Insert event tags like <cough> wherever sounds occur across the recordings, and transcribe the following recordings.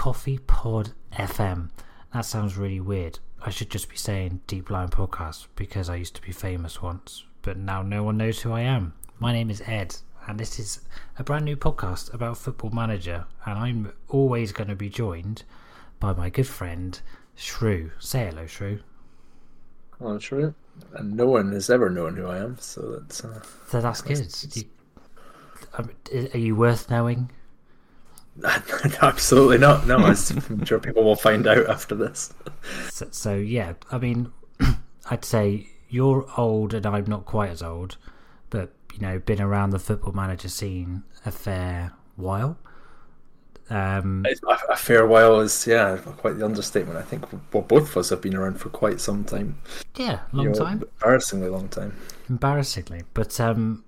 Coffee Pod FM. That sounds really weird. I should just be saying Deep Line Podcast because I used to be famous once, but now no one knows who I am. My name is Ed, and this is a brand new podcast about Football Manager, and I'm always going to be joined by my good friend Shrew. Say hello, Shrew. Hello, Shrew. And no one has ever known who I am, so that's. Uh, So that's good. You, um, are you worth knowing? <laughs> absolutely not. No, I'm sure people will find out after this. So, so yeah, I mean, <clears throat> I'd say you're old and I'm not quite as old, but you know, been around the football manager scene a fair while. Um, A, a fair while is yeah, quite the understatement. I think well, both of us have been around for quite some time. yeah, long You know, time, embarrassingly long time. embarrassingly, but um,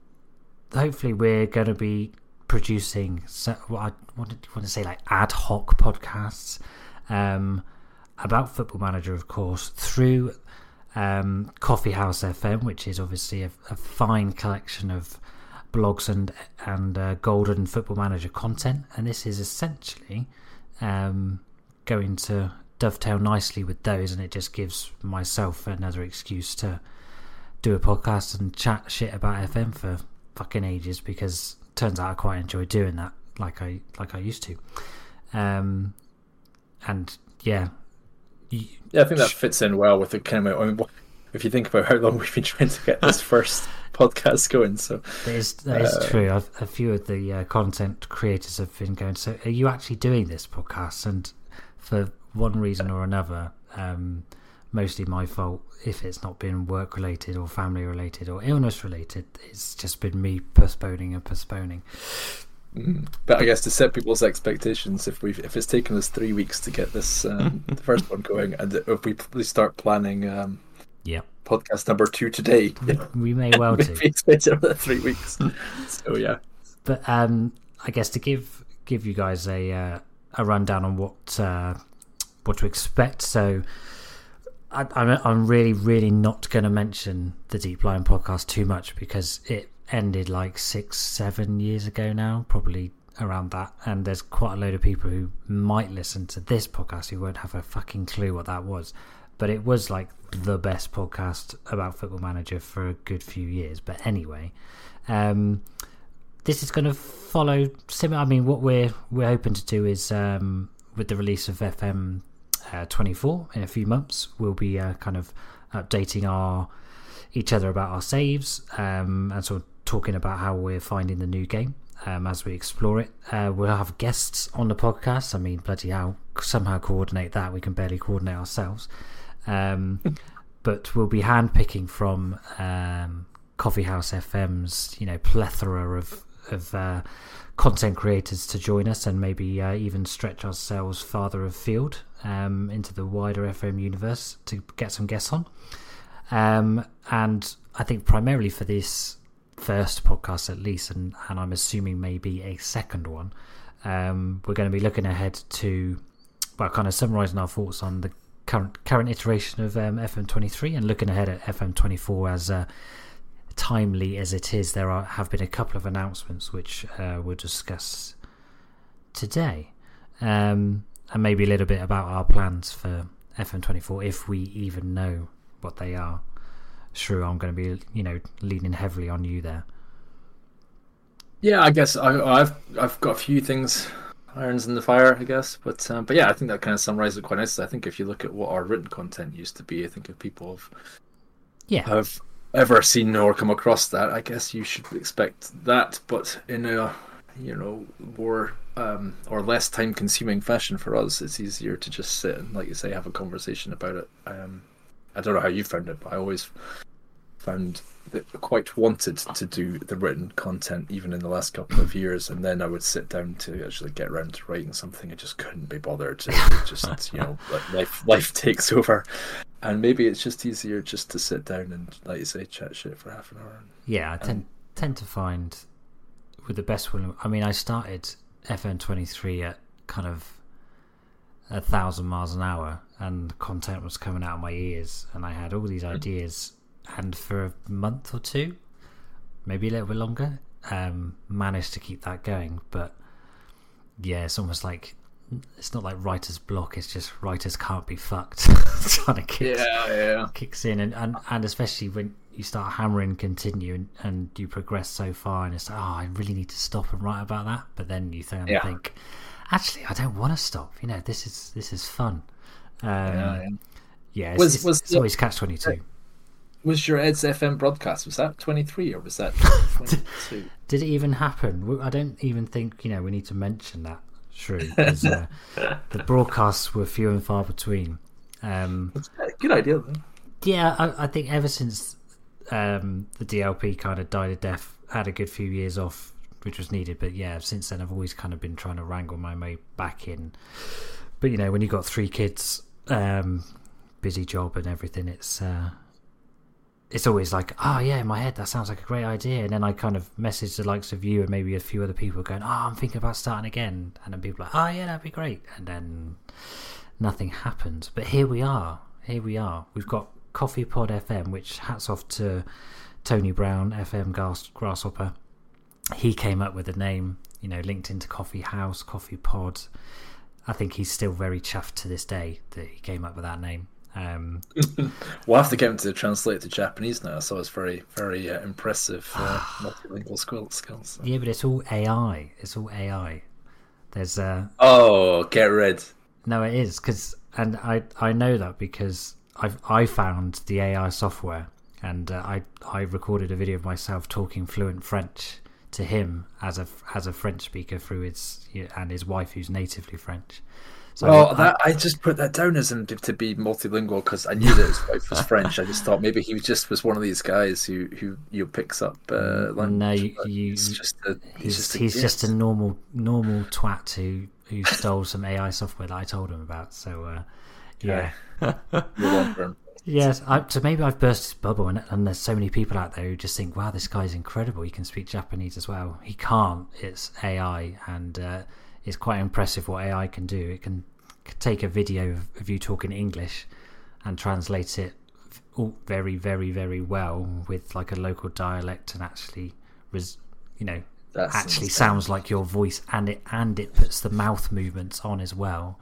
hopefully we're going to be producing. So, what I you want to say, like ad hoc podcasts um, about Football Manager, of course, through um, Coffee House FM, which is obviously a, a fine collection of blogs and and uh, golden Football Manager content, and this is essentially um, going to dovetail nicely with those, and it just gives myself another excuse to do a podcast and chat shit about FM for fucking ages because turns out I quite enjoy doing that like I like I used to. Um, and yeah, Yeah, I think that fits in well with the kind of. I mean, if you think about how long <laughs> we've been trying to get this <laughs> first podcast going, so that is that is Uh, true. I've, a few of the uh, content creators have been going. So, are you actually doing this podcast? And for one reason or another, um, mostly my fault. If it's not been work related or family related or illness related, it's just been me postponing and postponing. Mm. But I guess to set people's expectations, if we if it's taken us three weeks to get this um, <laughs> the first one going, and if we probably start planning um, Yeah, podcast number two today, <laughs> we may <laughs> well do. maybe another three weeks. so yeah, but um, I guess to give give you guys a uh, a rundown on what uh, what to expect. So I, I'm I'm really really not going to mention the Deep Line podcast too much because it ended like six seven years ago now, probably around that. And there's quite a load of people who might listen to this podcast who won't have a fucking clue what that was. But it was like the best podcast about Football Manager for a good few years. But anyway, um, this is going to follow similar. I mean, what we're we're hoping to do is um, with the release of FM uh, 24 in a few months, we'll be uh, kind of updating our each other about our saves um, and sort of talking about how we're finding the new game um, as we explore it. Uh, we'll have guests on the podcast. I mean, bloody hell, somehow coordinate that. We can barely coordinate ourselves. Um, <laughs> but we'll be handpicking from um, Coffee House FM's, you know, plethora of of uh, content creators to join us, and maybe uh, even stretch ourselves farther afield um, into the wider FM universe to get some guests on. Um, and I think primarily for this first podcast, at least, and, and I'm assuming maybe a second one, um, we're going to be looking ahead to, well, kind of summarising our thoughts on the current current iteration of um, FM23 and looking ahead at FM24 as uh, timely as it is. There are have been a couple of announcements which uh, we'll discuss today, um, and maybe a little bit about our plans for FM24 if we even know what they are. Shrew, I'm going to be, you know, leaning heavily on you there. yeah. I guess I, I've I've got a few things irons in the fire, I guess. But um, but yeah, I think that kind of summarizes it quite nicely. I think if you look at what our written content used to be, I think if people have Yeah, have ever seen or come across that, I guess you should expect that, but in a you know more um, or less time consuming fashion for us. It's easier to just sit and, like you say, have a conversation about it. Um, I don't know how you found it, but I always found that quite wanted to do the written content even in the last couple of years, and then I would sit down to actually get around to writing something. I just couldn't be bothered. To, just you know, <laughs> like life life takes over, and maybe it's just easier just to sit down and, like you say, chat shit for half an hour. yeah. I tend tend to find with the best will. I mean, I started FM23 at kind of a thousand miles an hour, and content was coming out of my ears, and I had all these hmm. ideas, and for a month or two, maybe a little bit longer, um, managed to keep that going. But yeah, it's almost like it's not like writer's block. It's just writers can't be fucked. kind of kicks, Yeah, yeah. kicks in, and, and and especially when you start hammering continue and, and you progress so far, and it's like, oh, I really need to stop and write about that. But then you think, Yeah. think actually, I don't want to stop. You know, this is this is fun. Um, yeah, yeah. yeah, it's, Was- it's, was it's always catch twenty two. Was your Ed's FM broadcast was that twenty three or was that <laughs> twenty two? Did it even happen? I don't even think you know we need to mention that. True, 'cause, uh, <laughs> the broadcasts were few and far between. Um, Good idea though. yeah, I, I think ever since um, the DLP kind of died a death, had a good few years off, which was needed. But yeah, since then I've always kind of been trying to wrangle my way back in. But you know, when you've got three kids, um, busy job and everything, it's uh, it's always like, oh yeah, in my head that sounds like a great idea, and then I kind of message the likes of you and maybe a few other people going, oh, I'm thinking about starting again, and then people are like, oh yeah, that'd be great, and then nothing happens. But here we are, here we are. We've got Coffee Pod FM, which hats off to Tony Brown, FM Grass, Grasshopper. He came up with the name, you know, linked into Coffee House, Coffee Pod. I think he's still very chuffed to this day that he came up with that name. Um, <laughs> We'll have to get him to translate to Japanese now. So it's very, very uh, impressive uh, multilingual skill- skills. yeah, but it's all AI. It's all AI. There's uh, Oh, get rid. No, it is because, and I I know that because I've I found the AI software and uh, I I recorded a video of myself talking fluent French to him as a as a French speaker through his and his wife who's natively French. So Well, I- that I just put that down as him to, to be multilingual because I knew that his wife was <laughs> French. I just thought maybe he just was one of these guys who who you picks up uh, language. no, you, he's just a he's just a he's just a normal normal twat who who <laughs> stole some AI software that I told him about. So uh, yeah. Move <laughs> Yes, I, so maybe I've burst his bubble, and, and there's so many people out there who just think, "Wow, this guy's incredible. He can speak Japanese as well." He can't. It's AI, and uh, it's quite impressive what AI can do. It can take a video of, you talking English and translate it all very, very, very well with like a local dialect, and actually, res, you know, That's actually sounds like your voice, and it and it puts the mouth movements on as well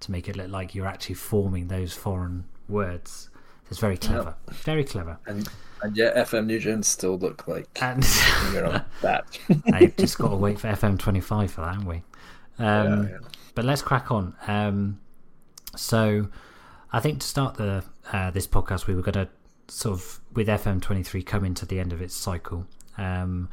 to make it look like you're actually forming those foreign words. It's very clever, very clever. and and yet FM Nugent still look like And <laughs> you know that. <laughs> I've just got to wait for FM twenty five for that, haven't we? Um, Yeah, yeah. But let's crack on. Um, so, I think to start the uh, this podcast, we were going to sort of with FM twenty three coming to the end of its cycle. Um,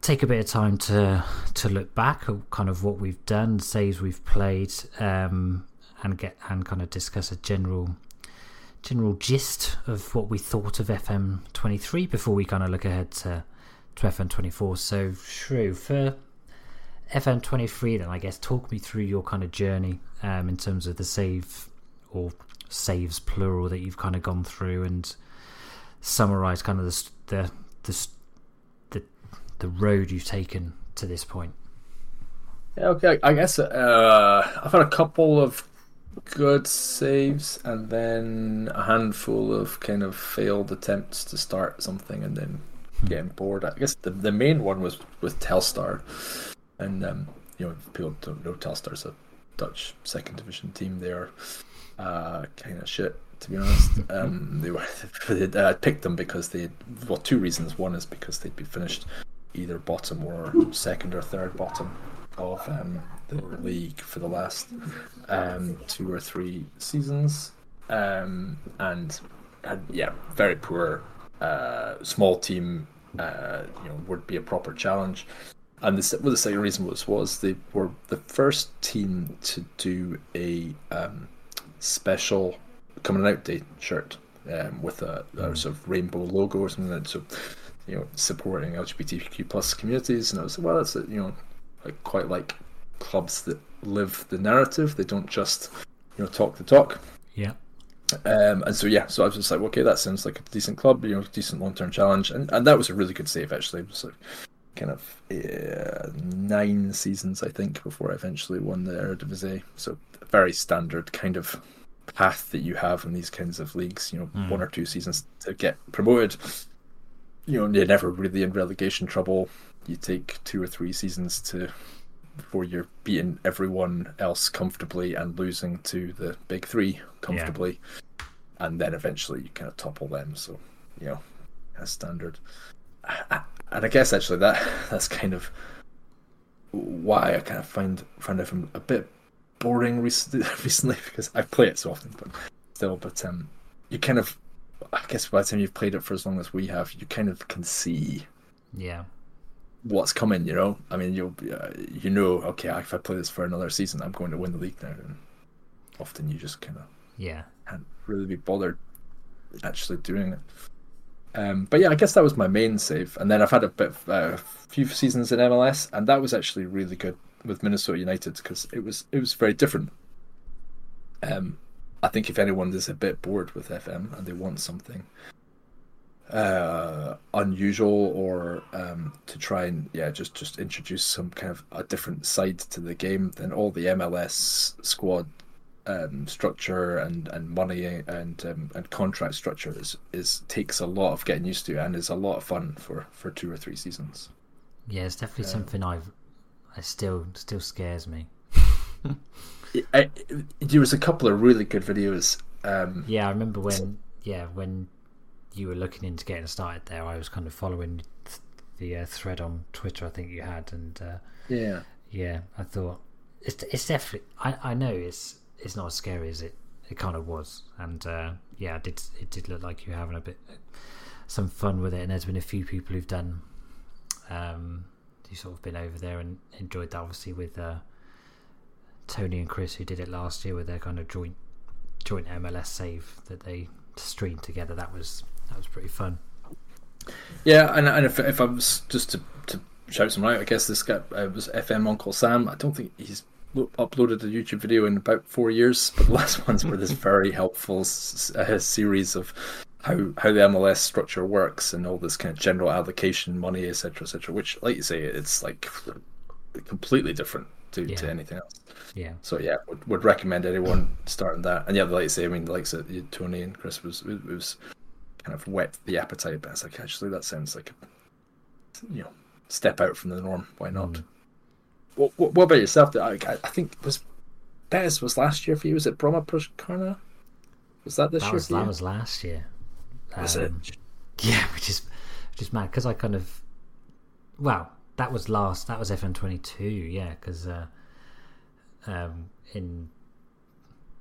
take a bit of time to to look back at kind of what we've done, saves we've played, um, and get and kind of discuss a general general gist of what we thought of FM twenty three before we kind of look ahead to to FM twenty four. So, Shrew, for FM twenty three, then I guess talk me through your kind of journey um, in terms of the save or saves plural that you've kind of gone through and summarize kind of the the the the, the road you've taken to this point. Yeah, okay. I guess uh, I've had a couple of good saves and then a handful of kind of failed attempts to start something and then getting bored. I guess the the main one was with Telstar, and um, you know people don't know Telstar's a Dutch second division team. They're uh, kind of shit. To be honest, <laughs> um, they were. <laughs> I picked them because they. Well, two reasons. One is because they'd be finished either bottom or second or third bottom of um, the league for the last um, two or three seasons, um, and had yeah very poor uh, small team. Uh, you know would be a proper challenge. And the, well, the second reason was was they were the first team to do a um, special coming out day shirt um, with a, a sort of rainbow logo or something like that so you know supporting LGBTQ plus communities. And I was like, well, that's a, you know I quite like clubs that live the narrative. They don't just you know talk the talk. Yeah. Um, and so yeah, so I was just like, okay, that sounds like a decent club, you know, decent long term challenge, and and that was a really good save actually. It was like kind of uh, nine seasons I think before I eventually won the Eredivisie. So a very standard kind of path that you have in these kinds of leagues. You know, Mm. one or two seasons to get promoted. You know, you're never really in relegation trouble. You take two or three seasons to before you're beating everyone else comfortably and losing to the big three comfortably, yeah. and then eventually you kind of topple them. So you know, as standard. And I guess actually that <laughs> that's kind of why I kind of find find it a bit boring <laughs> recently because I play it so often, but still. But um, you kind of, I guess by the time you've played it for as long as we have, you kind of can see, yeah, what's coming. You know, I mean, you uh, you know, okay, if I play this for another season, I'm going to win the league now, and often you just kind of yeah can't really be bothered actually doing it. Um, but yeah, I guess that was my main save, and then I've had a bit, a uh, few seasons in MLS, and that was actually really good with Minnesota United because it was it was very different. Um, I think if anyone is a bit bored with FM and they want something uh, unusual or um, to try and yeah just just introduce some kind of a different side to the game, then all the MLS squad um, structure and, and money and um, and contract structure is is takes a lot of getting used to and is a lot of fun for for two or three seasons. Yeah, it's definitely uh, something I've it still still scares me. <laughs> I, there was a couple of really good videos. Um, yeah, I remember when yeah when you were looking into getting started there. I was kind of following the uh, thread on Twitter. I think you had, and uh, yeah, yeah. I thought it's it's definitely. I I know it's it's not as scary as it it kind of was, and uh, yeah, it did it did look like you were having a bit some fun with it. And there's been a few people who've done um, who sort of been over there and enjoyed that. Obviously, with uh, Tony and Chris, who did it last year with their kind of joint joint MLS save that they streamed together. That was that was pretty fun. Yeah, and and if if I was just to to shout some out, I guess this guy uh, was FM Uncle Sam. I don't think he's uploaded a YouTube video in about four years, but the last <laughs> ones were this very helpful uh, series of how how the MLS structure works and all this kind of general allocation, money, etc., etc. Which, like you say, it's like completely different to, yeah. to anything else. Yeah. So yeah, would, would recommend anyone starting that. And yeah, like you say, I mean, like so, Tony and Chris was it was kind of whet the appetite, but it's like actually that sounds like a you know step out from the norm. Why not? Mm. What, what, what about yourself? I, I think was Bez was last year for you. Was it Brommapojkarna? Was that this that year? Was, that was last year. Was um, it? Yeah, <laughs> which is which is mad because I kind of well that was last that was FM twenty two yeah because uh, um, in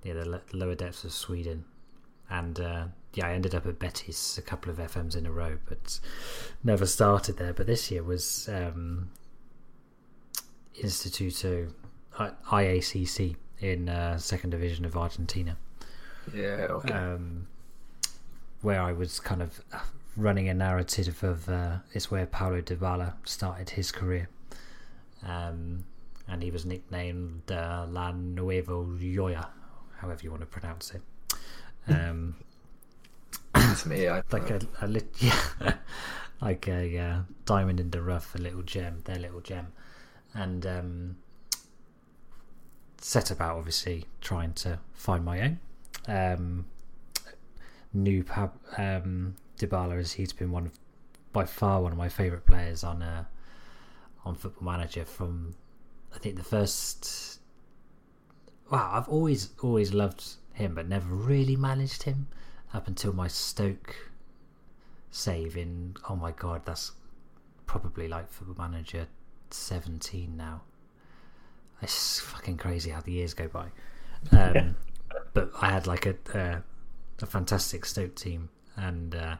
yeah the lower depths of Sweden and uh, yeah I ended up at Betis a couple of FMs in a row but never started there but this year was um, Instituto IACC in uh, second division of Argentina. Yeah okay. Um, where I was kind of running a narrative of uh, it's where Paulo Dybala started his career, um, and he was nicknamed uh, La Nuevo Joya, however you want to pronounce it. Um, me, I <coughs> like a, a li- <laughs> yeah, like a uh, diamond in the rough, a little gem, their little gem, and um, set about obviously trying to find my own. Um, new Pab, um, Dybala as he's been one of by far one of my favourite players on uh, on Football Manager from I think the first. Wow, I've always always loved him, but never really managed him up until my Stoke save in. Oh my god, that's probably like Football Manager seventeen now. It's fucking crazy how the years go by. Um, but I had like a, uh, a fantastic Stoke team, and uh,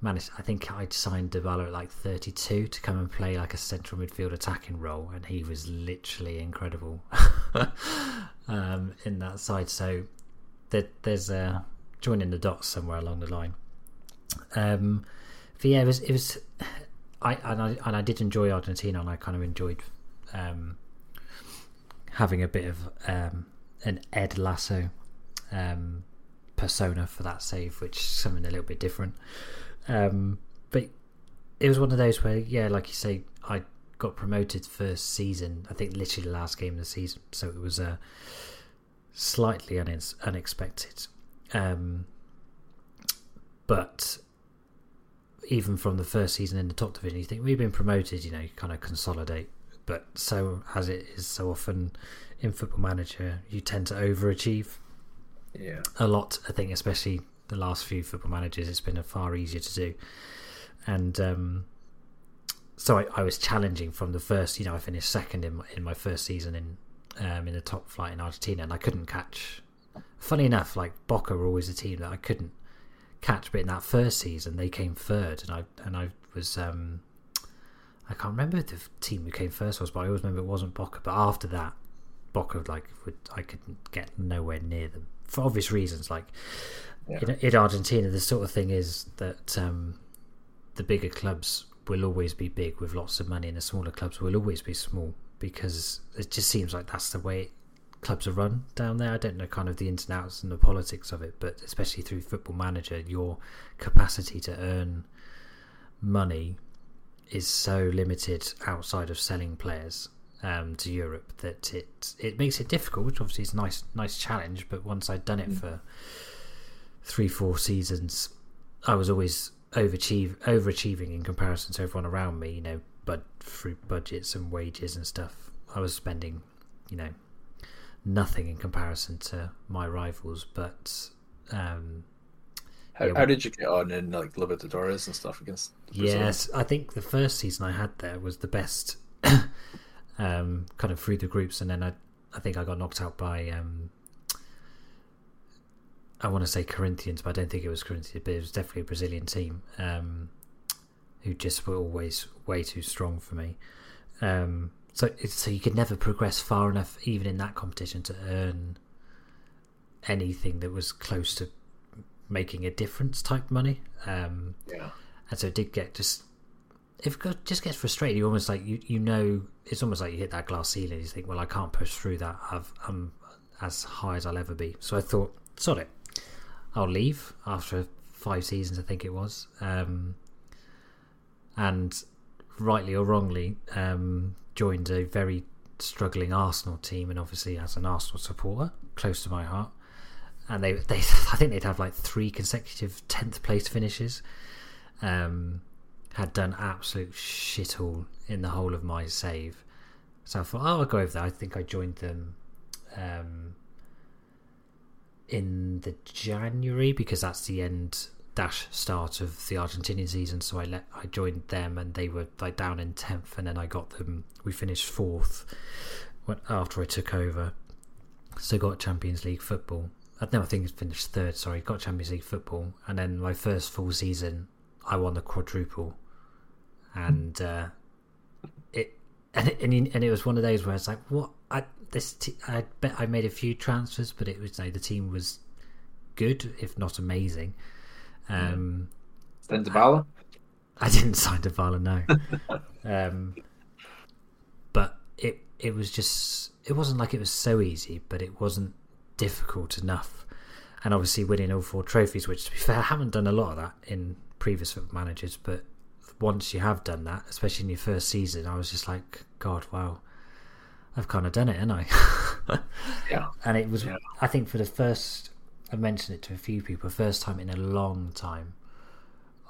managed. I think I'd signed Dybala at like 32 to come and play like a central midfield attacking role, and he was literally incredible <laughs> um, in that side. So there, there's a joining the dots somewhere along the line. Um, but yeah, it was it was. I and I and I did enjoy Argentina, and I kind of enjoyed um, having a bit of um, an Ed Lasso um, persona for that save, which is something a little bit different. Um, but it was one of those where, yeah, like you say, I got promoted first season. I think literally the last game of the season, so it was uh, slightly une- unexpected. Um, but even from the first season in the top division, you think we've been promoted. You know, you kind of consolidate but so as it is so often in Football Manager, you tend to overachieve. Yeah, a lot. I think, especially the last few Football Managers, it's been a far easier to do, and um, so I, I, was challenging from the first. You know, I finished second in my, in my first season in um, in the top flight in Argentina, and I couldn't catch. Funny enough, like Boca were always a team that I couldn't catch, but in that first season they came third, and I and I was um, I can't remember the team who came first was, but I always remember it wasn't Boca. But after that, Boca like would, I couldn't get nowhere near them for obvious reasons. Like yeah. in, in, Argentina, the sort of thing is that um, the bigger clubs will always be big with lots of money, and the smaller clubs will always be small because it just seems like that's the way clubs are run down there. I don't know kind of the ins and outs and the politics of it, but especially through Football Manager, your capacity to earn money is so limited outside of selling players um, to Europe that it it makes it difficult. Which obviously is a nice nice challenge, but once I'd done it mm. for three four seasons, I was always overachieve overachieving in comparison to everyone around me. You know, but through budgets and wages and stuff, I was spending, you know, nothing in comparison to my rivals. But um, how, yeah, how did you get on in like Libertadores and stuff against? Yes, I think the first season I had there was the best, <coughs> um, kind of through the groups, and then I, I think I got knocked out by. Um, I want to say Corinthians, but I don't think it was Corinthians, but it was definitely a Brazilian team. Um, who just were always way too strong for me. Um, so so you could never progress far enough, even in that competition, to earn anything that was close to making a difference type money. Um, yeah. And so it did get just if it just gets frustrating. You almost like you you know it's almost like you hit that glass ceiling. You think, well, I can't push through that. I've, I'm as high as I'll ever be. So I thought, sod it, I'll leave after five seasons. I think it was. Um, and rightly or wrongly um, joined a very struggling Arsenal team, and obviously as an Arsenal supporter, close to my heart. And they, they, <laughs> I think they'd have like three consecutive tenth place finishes. Um, had done absolute shit all in the whole of my save, so I thought, oh, I'll go over there. I think I joined them um, in the January because that's the end dash start of the Argentinian season, so I let I joined them, and they were like down in tenth, and then I got them. We finished fourth when, after I took over, so got Champions League football. No, I think it finished third. Sorry, got Champions League football, and then my first full season, I won the quadruple, and uh, it and it, and it was one of those where it's like, what I this t- I bet I made a few transfers, but it was know, the team was good, if not amazing. Um, Then Dybala? I, I didn't <laughs> sign Dybala, no. um, but it it was just it wasn't like it was so easy, but it wasn't difficult enough. And obviously winning all four trophies, which to be fair, I haven't done a lot of that in previous football managers, but once you have done that, especially in your first season, I was just like, God, wow, I've kind of done it, haven't I? <laughs> yeah. And it was, yeah. I think, for the first I mentioned it to a few people. First time in a long time,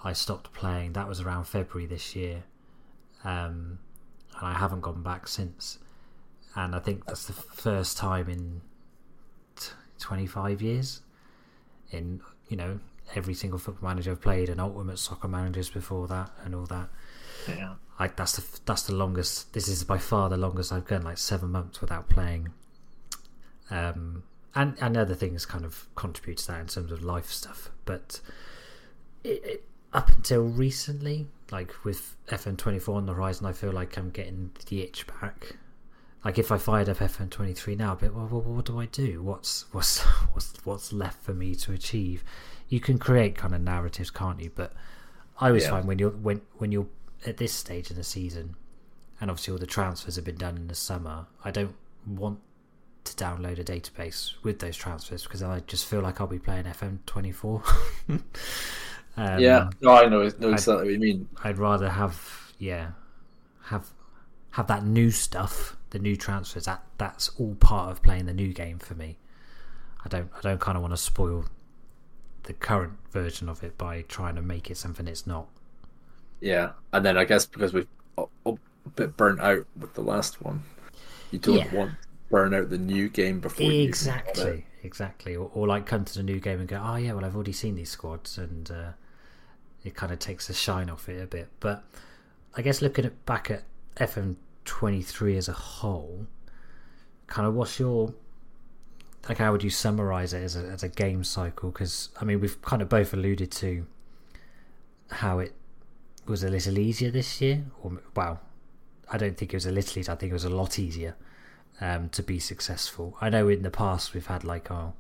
I stopped playing. That was around February this year, um, and I haven't gone back since. And I think that's the first time in t- 25 years. In you know every single football manager I've played, and ultimate soccer managers before that, and all that. Yeah, I, that's the that's the longest. This is by far the longest I've gone, like seven months without playing. Um, and and other things kind of contribute to that in terms of life stuff. But it, it, up until recently, like with FM twenty four on the horizon, I feel like I'm getting the itch back. Like if I fired up FM twenty three now, but well, well, what do I do? What's what's <laughs> what's what's left for me to achieve? You can create kind of narratives, can't you? But I always yeah. find when you're when when you're at this stage in the season, and obviously all the transfers have been done in the summer. I don't want to download a database with those transfers because I just feel like I'll be playing FM24. <laughs> um, yeah, no, I know, know exactly what you mean. I'd rather have, yeah, have have that new stuff, the new transfers. That that's all part of playing the new game for me. I don't, I don't kind of want to spoil the current version of it by trying to make it something it's not. Yeah, and then I guess because we've a bit burnt out with the last one. You don't Yeah. want burn out the new game before exactly, exactly. Or, or like come to the new game and go, oh yeah, well I've already seen these squads, and uh, it kind of takes the shine off it a bit. But I guess looking at back at FM23 as a whole, kind of what's your like how would you summarize it as a, as a game cycle? Because I mean we've kind of both alluded to how it was a little easier this year, or wow, I don't think it was a little easier. I think it was a lot easier um, to be successful. I know in the past we've had like oh,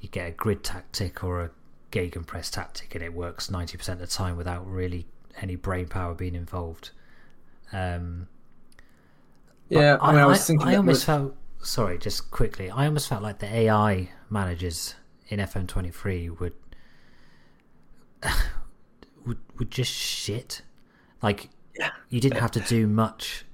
you get a grid tactic or a gegenpress tactic, and it works ninety percent of the time without really any brain power being involved. Um, Yeah, I mean, I, was thinking. I that almost with- felt sorry, just quickly. I almost felt like the AI managers in FM23 would <laughs> would would just shit. Like Yeah. you didn't have to do much.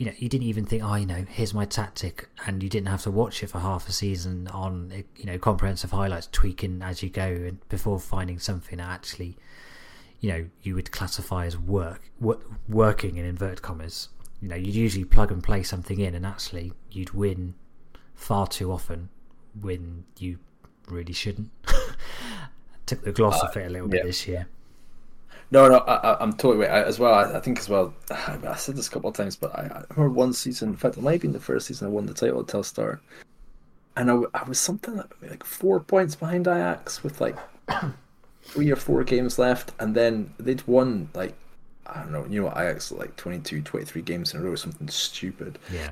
You know, you didn't even think, oh, you know, here's my tactic, and you didn't have to watch it for half a season on, you know, comprehensive highlights, tweaking as you go, and before finding something that actually, you know, you would classify as work, wo- working in inverted commas. You know, you'd usually plug and play something in, and actually, you'd win far too often when you really shouldn't. <laughs> Took the gloss uh, off it a little bit this year. No, no, I, I- I'm totally right. I, as well, I, I think as well. <sighs> I said this a couple of times, but I, I remember one season. In fact, it might have been the first season I won the title at Telstar, and I, was something like, like four points behind Ajax with like <coughs> three or four games left, and then they'd won like I don't know, you know, Ajax like 22, 23 games in a row, something stupid. Yeah.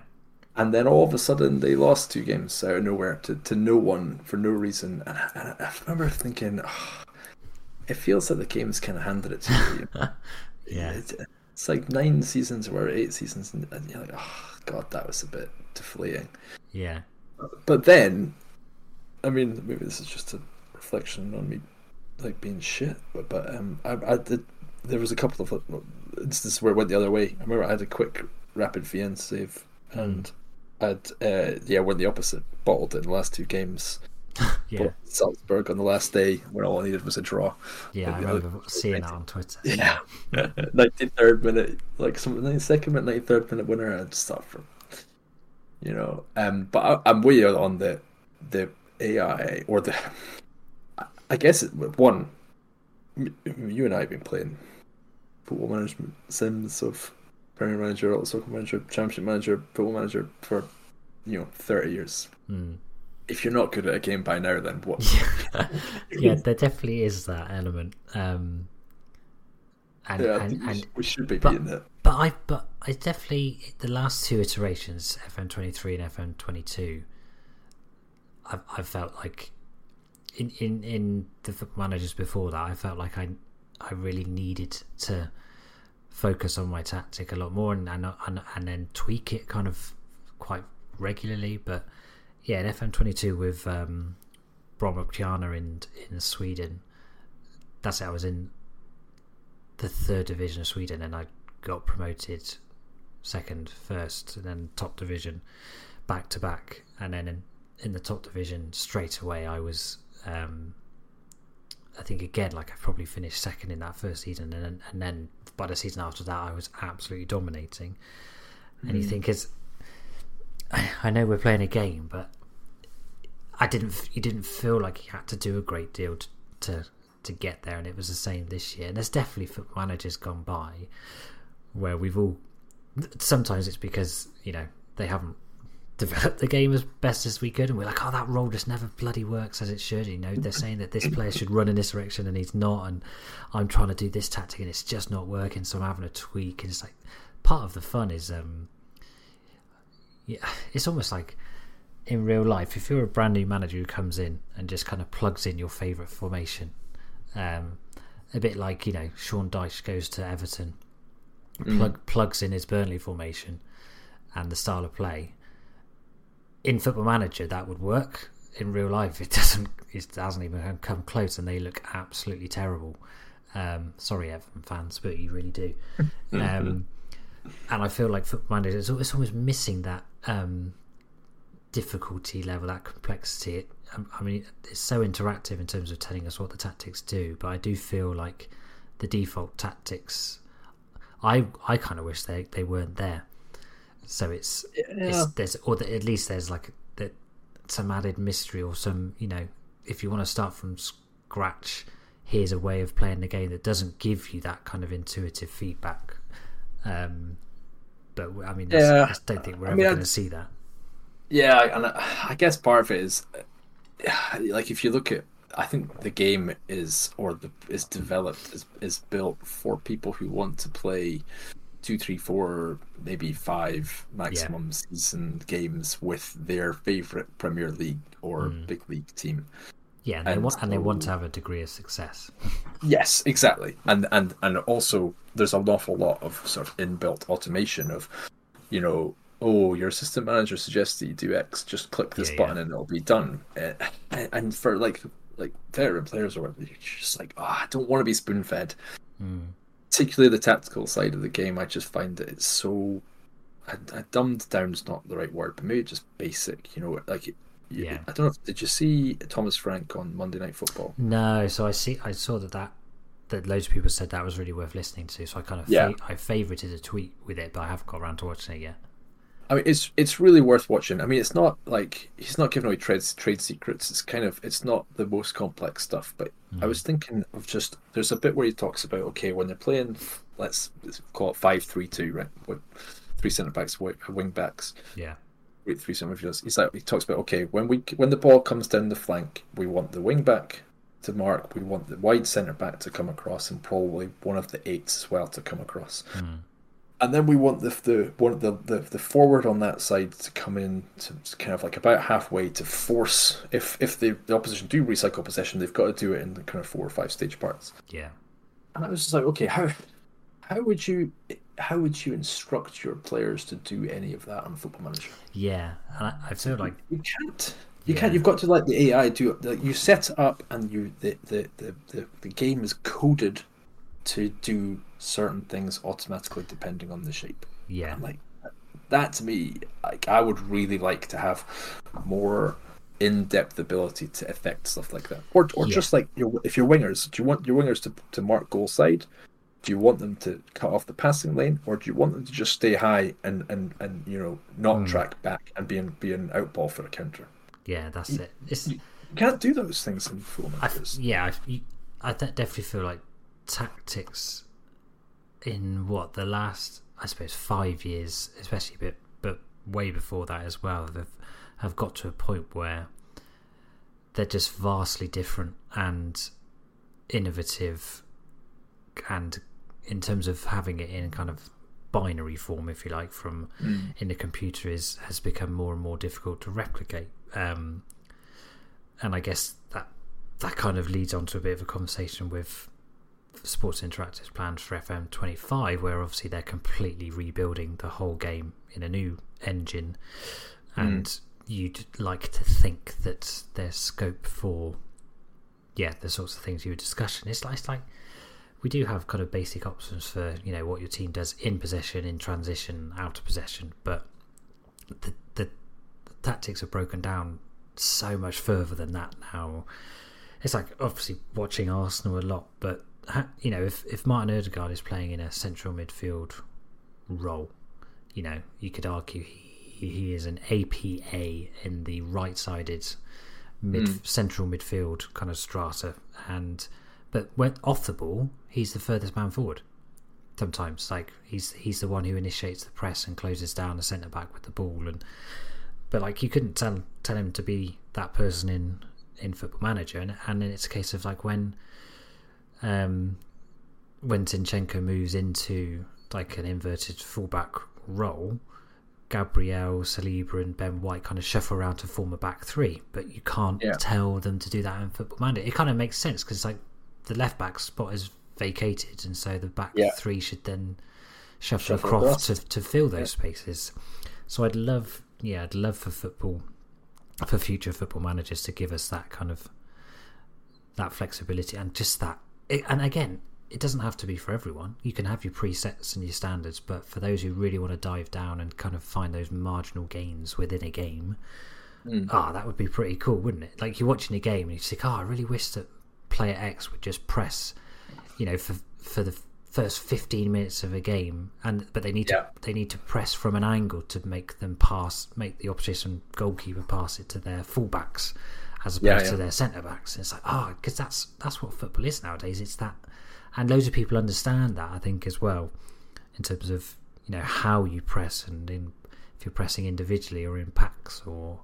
And then all of a sudden they lost two games out of nowhere to, to no one for no reason. And I, and I remember thinking, "Ah, <sighs> it feels like the game's kind of handed it to you. <laughs> Yeah. It's, it's like nine seasons or eight seasons, and you're like, oh, God, that was a bit deflating. Yeah. But then, I mean, maybe this is just a reflection on me, like being shit. But, but um, I, I did. There was a couple of instances where it went the other way. I remember I had a quick Rapid Wien save, and I'd uh, yeah went the opposite, bottled it in the last two games. Yeah. Salzburg on the last day when all I needed was a draw. Yeah, I But the other- remember seeing that on Twitter. Yeah. 93rd <laughs> minute, like some 92nd minute, 93rd minute winner, and stuff from, you know. Um, but I, I'm with you on the the AI or the. I guess it, one, you and I have been playing football management sims of Premier Manager, Soccer Manager, Championship Manager, Football Manager for, you know, 30 years. Hmm. If you're not good at a game by now, then what? <laughs> yeah, there definitely is that element. Um, and, Yeah, and, we, and we should be but- beating it. but I but I definitely the last two iterations, FM twenty three and FM twenty two. I've I felt like in in in the managers before that, I felt like I I really needed to focus on my tactic a lot more and and and, and then tweak it kind of quite regularly. But yeah, in FM twenty two with um, in in Sweden, that's it. I was in the third division of Sweden, and I got promoted second, first, and then top division, back to back, and then in, in the top division straight away, I was. Um, I think again, like I probably finished second in that first season, and then, and then by the season after that, I was absolutely dominating. And you think is, I, <sighs> I know we're playing a game, but I didn't. he didn't feel like he had to do a great deal to, to to get there, and it was the same this year. And there's definitely foot managers gone by where we've all. Sometimes it's because you know they haven't <laughs> developed the game as best as we could, and we're like, oh, that role just never bloody works as it should. You know, they're saying that this player should run in this direction and he's not, and I'm trying to do this tactic and it's just not working, so I'm having a tweak. And it's like part of the fun is, um, yeah, <sighs> it's almost like in real life, if you're a brand new manager who comes in and just kind of plugs in your favourite formation, um, a bit like you know Sean Dyche goes to Everton, plug, plugs in his Burnley formation and the style of play. In Football Manager, that would work. In real life, it <laughs> doesn't. It hasn't even come close, and they look absolutely terrible. Um, sorry, Everton fans, but you really do. <laughs> Um, and I feel like Football Manager is it's always missing that um, difficulty level, that complexity. It, um, I mean, it's so interactive in terms of telling us what the tactics do, but I do feel like the default tactics I I kind of wish they they weren't there. So it's, Yeah. it's there's or that at least there's like that some added mystery or some you know if you want to start from scratch, here's a way of playing the game that doesn't give you that kind of intuitive feedback. Um, but I mean, Yeah. I don't think we're I ever mean, going to see that. Yeah, and I guess part of it is, <sighs> like, if you look at, I think the game is or the is developed is is built for people who want to play two, three, four, maybe five maximum season games with their favorite Premier League or mm. big league team. Yeah, and they want and they want to have a degree of success. Yes, exactly, and and and also there's an awful lot of sort of inbuilt automation of, you know, oh, your assistant manager suggests that you do X, just click this Yeah, button yeah. and it'll be done. Uh, and- and for like like veteran players or whatever, you're just like, oh, I don't want to be spoon fed. Mm. Particularly the tactical side of the game, I just find that it's so. I, I dumbed down's not the right word, but maybe just basic. You know, like. It, Yeah. I don't know. If, did you see Thomas Frank on Monday Night Football? No, so I see. I saw that that that loads of people said that was really worth listening to. So I kind of Yeah. fa- I favorited a tweet with it, but I haven't got around to watching it yet. I mean, it's it's really worth watching. I mean, it's not like he's not giving away trade trade secrets. It's kind of it's not the most complex stuff. But I was mm. thinking of just there's a bit where he talks about okay when they're playing, let's, let's call it five three two right, with three centre backs, wing backs, Yeah, three centre midfielders. He's like he talks about okay when we when the ball comes down the flank, we want the wing back to mark, we want the wide centre back to come across, and probably one of the eights as well to come across mm. And then we want the the one the, the the forward on that side to come in to to kind of like about halfway to force if if the, the opposition do recycle possession, they've got to do it in the kind of four or five stage parts. yeah, And I was just like, okay, how how would you how would you instruct your players to do any of that on Football Manager? yeah. And I, I feel like You can't. You Yeah. can't. You've got to let the AI do it. Like you set up, and you the the, the, the the game is coded to do certain things automatically depending on the shape. yeah, And like that to me, like I would really like to have more in-depth ability to affect stuff like that, or or Yeah. just like your if your wingers, do you want your wingers to to mark goal side? Do you want them to cut off the passing lane, or do you want them to just stay high and and and you know not hmm. track back and be an be an out ball for a counter? yeah. That's it. It's You can't do those things in full yeah, I, you- I definitely feel like tactics in what the last, I suppose, five years, especially, but but way before that as well, have have got to a point where they're just vastly different and innovative, and in terms of having it in kind of binary form, if you like, from in the computer is has become more and more difficult to replicate. Um, and I guess that that kind of leads on to a bit of a conversation with Sports Interactive's plans for FM25, where obviously they're completely rebuilding the whole game in a new engine, hmm. and you'd like to think that there's scope for, yeah, the sorts of things you were discussing. It's like, it's like we do have kind of basic options for you know what your team does in possession, in transition, out of possession, but the the tactics are broken down so much further than that now. It's like obviously watching Arsenal a lot, but you know if if Martin Odegaard is playing in a central midfield role, you know you could argue he, he is an APA in the right-sided mid hmm. central midfield kind of strata, and but when off the ball, he's the furthest man forward. Sometimes, like he's he's the one who initiates the press and closes down the centre back with the ball, and but like you couldn't tell tell him to be that person in in Football Manager, and and it's a case of like when um when Zinchenko moves into like an inverted fullback role, Gabriel, Saliba, and Ben White kind of shuffle around to form a back three, but you can't Yeah. tell them to do that in Football Manager. It kind of makes sense because like the left back spot is vacated, and so the back Yeah. three should then shuffle, Shuffle across across. to to fill those spaces. So I'd love, yeah, I'd love for football, for future football managers to give us that kind of that flexibility and just that. It, and again, it doesn't have to be for everyone. You can have your presets and your standards, but for those who really want to dive down and kind of find those marginal gains within a game, ah, that would be pretty cool, wouldn't it? Like you're watching a game and you think, oh, I really wish that player X would just press, you know, for for the first 15 minutes of a game and but they need Yeah. to they need to press from an angle to make them pass make the opposition goalkeeper pass it to their fullbacks as opposed Yeah, to their centre backs it's like ah, oh because that's that's what football is nowadays it's that and loads of people understand that i think as well in terms of you know how you press and in if you're pressing individually or in packs or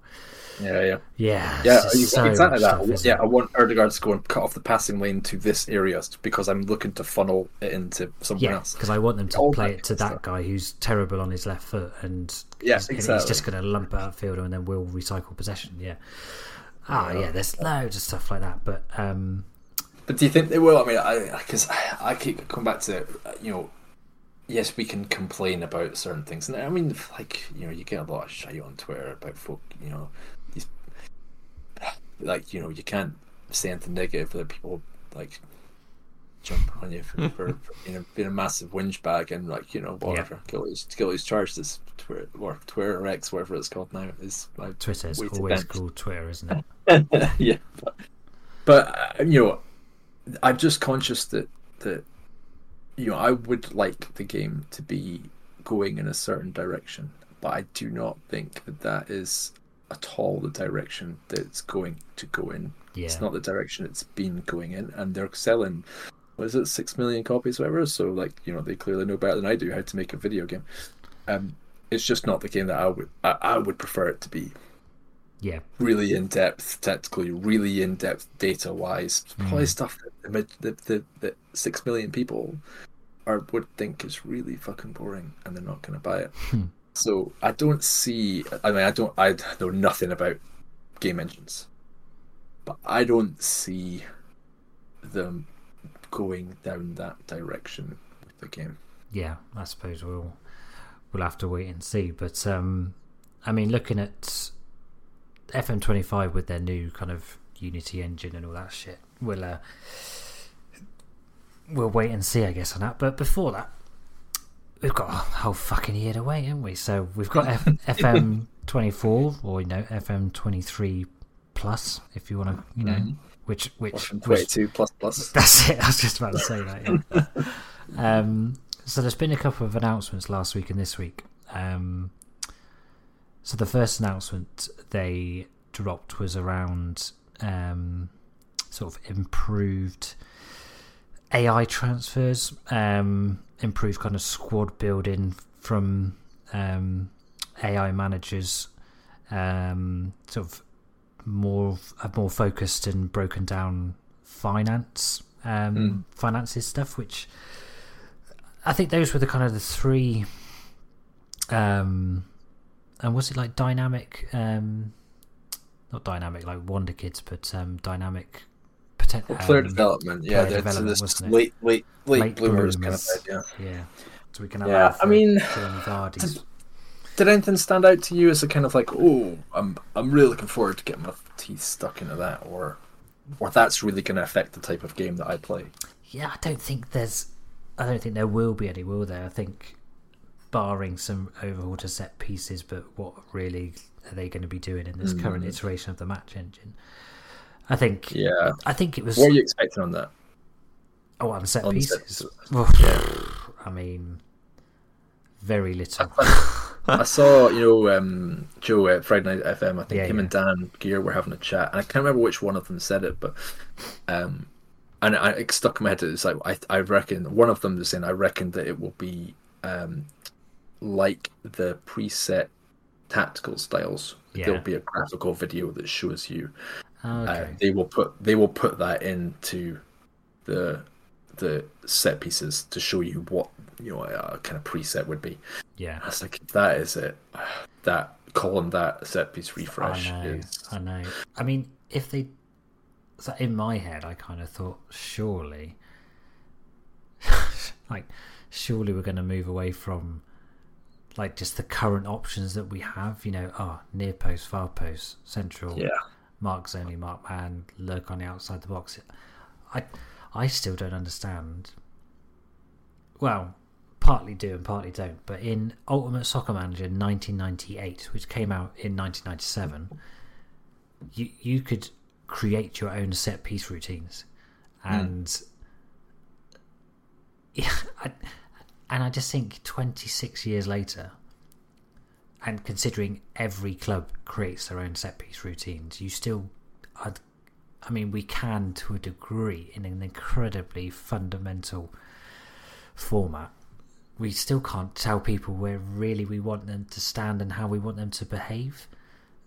Yeah, yeah. yeah Yeah, so exactly that. stuff, yeah? I want Ødegaard to go and cut off the passing lane to this area because I'm looking to funnel it into someone Yeah, else. because I want them to All play it to that stuff. guy who's terrible on his left foot, and Yeah, he's, and he's just going to lump it upfield and then we'll recycle possession. Yeah. Ah, yeah. There's loads of stuff like that, but um, But do you think they will? I mean, I because I, I keep coming back to you know, yes, we can complain about certain things, and I mean, like you know, you get a lot of shit on Twitter about folk, you know, these like you know, you can't say anything negative that people like jump on you for, for, <laughs> for you know being a massive whinge bag and like you know whatever. Gilly's Gilly's charged as Twitter or Twitter or X whatever it's called now is my Twitter's always bench. called Twitter, isn't it? <laughs> yeah, but, but uh, you know, I'm just conscious that that you know I would like the game to be going in a certain direction, but I do not think that that is at all the direction that it's going to go in. Yeah. It's not the direction it's been going in, and they're selling. What is it, six million copies, whatever? So, like, you know, they clearly know better than I do how to make a video game. Um, it's just not the game that I would I, I would prefer it to be Yeah. really in depth, technically, really in depth data wise. Probably stuff that the, the, the, the six million people are would think is really fucking boring, and they're not going to buy it. So I don't see. I mean, I don't. I know nothing about game engines, but I don't see them going down that direction with the game. yeah, I suppose we'll we'll have to wait and see. But um, I mean, looking at FM25 with their new kind of Unity engine and all that shit, we'll uh, we'll wait and see, I guess, on that. But before that, we've got a whole fucking year to wait, haven't we? So we've got F- <laughs> FM24 or you know FM23 plus, if you want to, you know, Mhm. which which, Plus which twenty-two plus plus. <laughs> that's it. I was just about to say that. Yeah. <laughs> um, so there's been a couple of announcements last week and this week. Um, so the first announcement they dropped was around um, sort of improved AI transfers, um, improved kind of squad building from um, AI managers, um, sort of more more focused and broken down finance um, Mm. finances stuff, which I think those were the kind of the three. Um, and was it like dynamic? Um, not dynamic like Wonder Kids, but um, dynamic. Poten- Well, player um, development, yeah, player development, this late, late, late, Late bloomers, bloomers. kind of idea. Yeah, so we can allow Yeah, I mean, Vardy's. Did anything stand out to you as a kind of like, oh, I'm I'm really looking forward to getting my teeth stuck into that, or or that's really going to affect the type of game that I play? Yeah, I don't think there's. I don't think there will be any, will there? I think, barring some overhaul to set pieces, but what really are they going to be doing in this current iteration of the match engine? I think. Yeah. I think it was. What are you expecting on that? Oh, on set on set pieces. pieces? Well, I mean, very little. I saw, you know, um, Joe at Friday Night FM. I think Yeah, him yeah. and Dan Gear were having a chat, and I can't remember which one of them said it, but um, and I, it stuck in my head. It's like I, I reckon one of them was saying, I reckon that it will be um, like the preset tactical styles. Yeah. There'll be a graphical video that shows you. Uh, okay. they will put they will put that into the the set pieces to show you what you know a kind of preset would be. yeah. Was like, that is it. That calling that set piece refresh. I know. is I know. I mean, if they. So in my head, I kind of thought, surely. <laughs> like, surely we're going to move away from. Like, just the current options that we have. You know, oh, near post, far post, central. yeah. marks only, mark man, lurk on the outside the box. I, I still don't understand. Well, partly do and partly don't. But in Ultimate Soccer Manager 1998, which came out in 1997, you you could create your own set piece routines, hmm. and yeah, <laughs> I, and I just think 26 years later, and considering every club creates their own set piece routines, you still, I'd, I mean, we can to a degree in an incredibly fundamental format. We still can't tell people where really we want them to stand and how we want them to behave.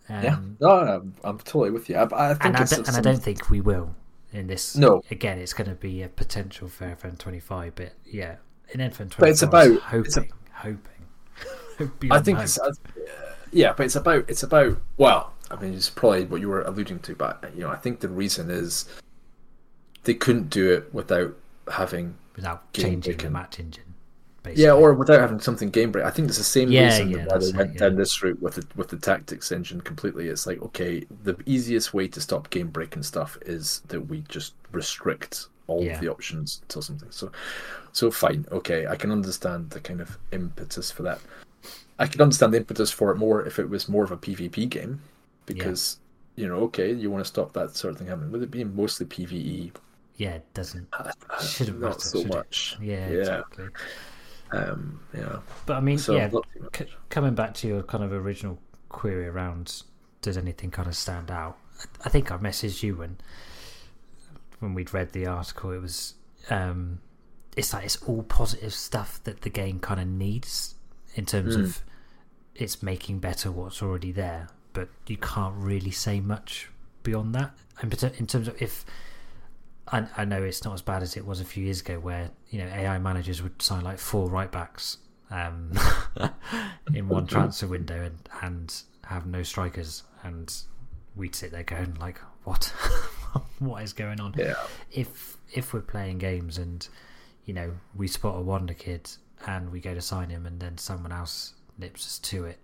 Um, yeah, no, I'm, I'm, totally with you. I, I think and, I, and I don't think we will in this. No, again, it's going to be a potential for FM 25, but yeah, in FM 25, but it's about hoping, it's a, hoping. <laughs> I think it's, uh, yeah, but it's about it's about well, I mean, it's probably what you were alluding to, but you know, I think the reason is they couldn't do it without having without changing the match engine. Basically. Yeah, or without having something game break. I think it's the same yeah, reason yeah, why they went it, yeah. down this route with the with the tactics engine completely. It's like okay, the easiest way to stop game breaking stuff is that we just restrict all Yeah. of the options until something. So, so fine, okay, I can understand the kind of impetus for that. I can understand the impetus for it more if it was more of a PvP game, because you know, okay, you want to stop that sort of thing happening. With it being mostly PVE, Yeah, it doesn't. uh, <laughs> Shouldn't not matter, so should it? much. Yeah, Yeah. exactly. Um, yeah. But I mean, So yeah, not much. c- coming back to your kind of original query around does anything kind of stand out? I- I think I messaged you when when we'd read the article. It was um, it's like it's all positive stuff that the game kind of needs in terms Mm. of it's making better what's already there, but you can't really say much beyond that. And in terms of if I, I know it's not as bad as it was a few years ago, where you know AI managers would sign like four right backs um, <laughs> in one transfer window and, and have no strikers, and we'd sit there going like, "What? <laughs> <laughs> what is going on?" Yeah. If if we're playing games and you know we spot a wonder kid and we go to sign him, and then someone else nips us to it,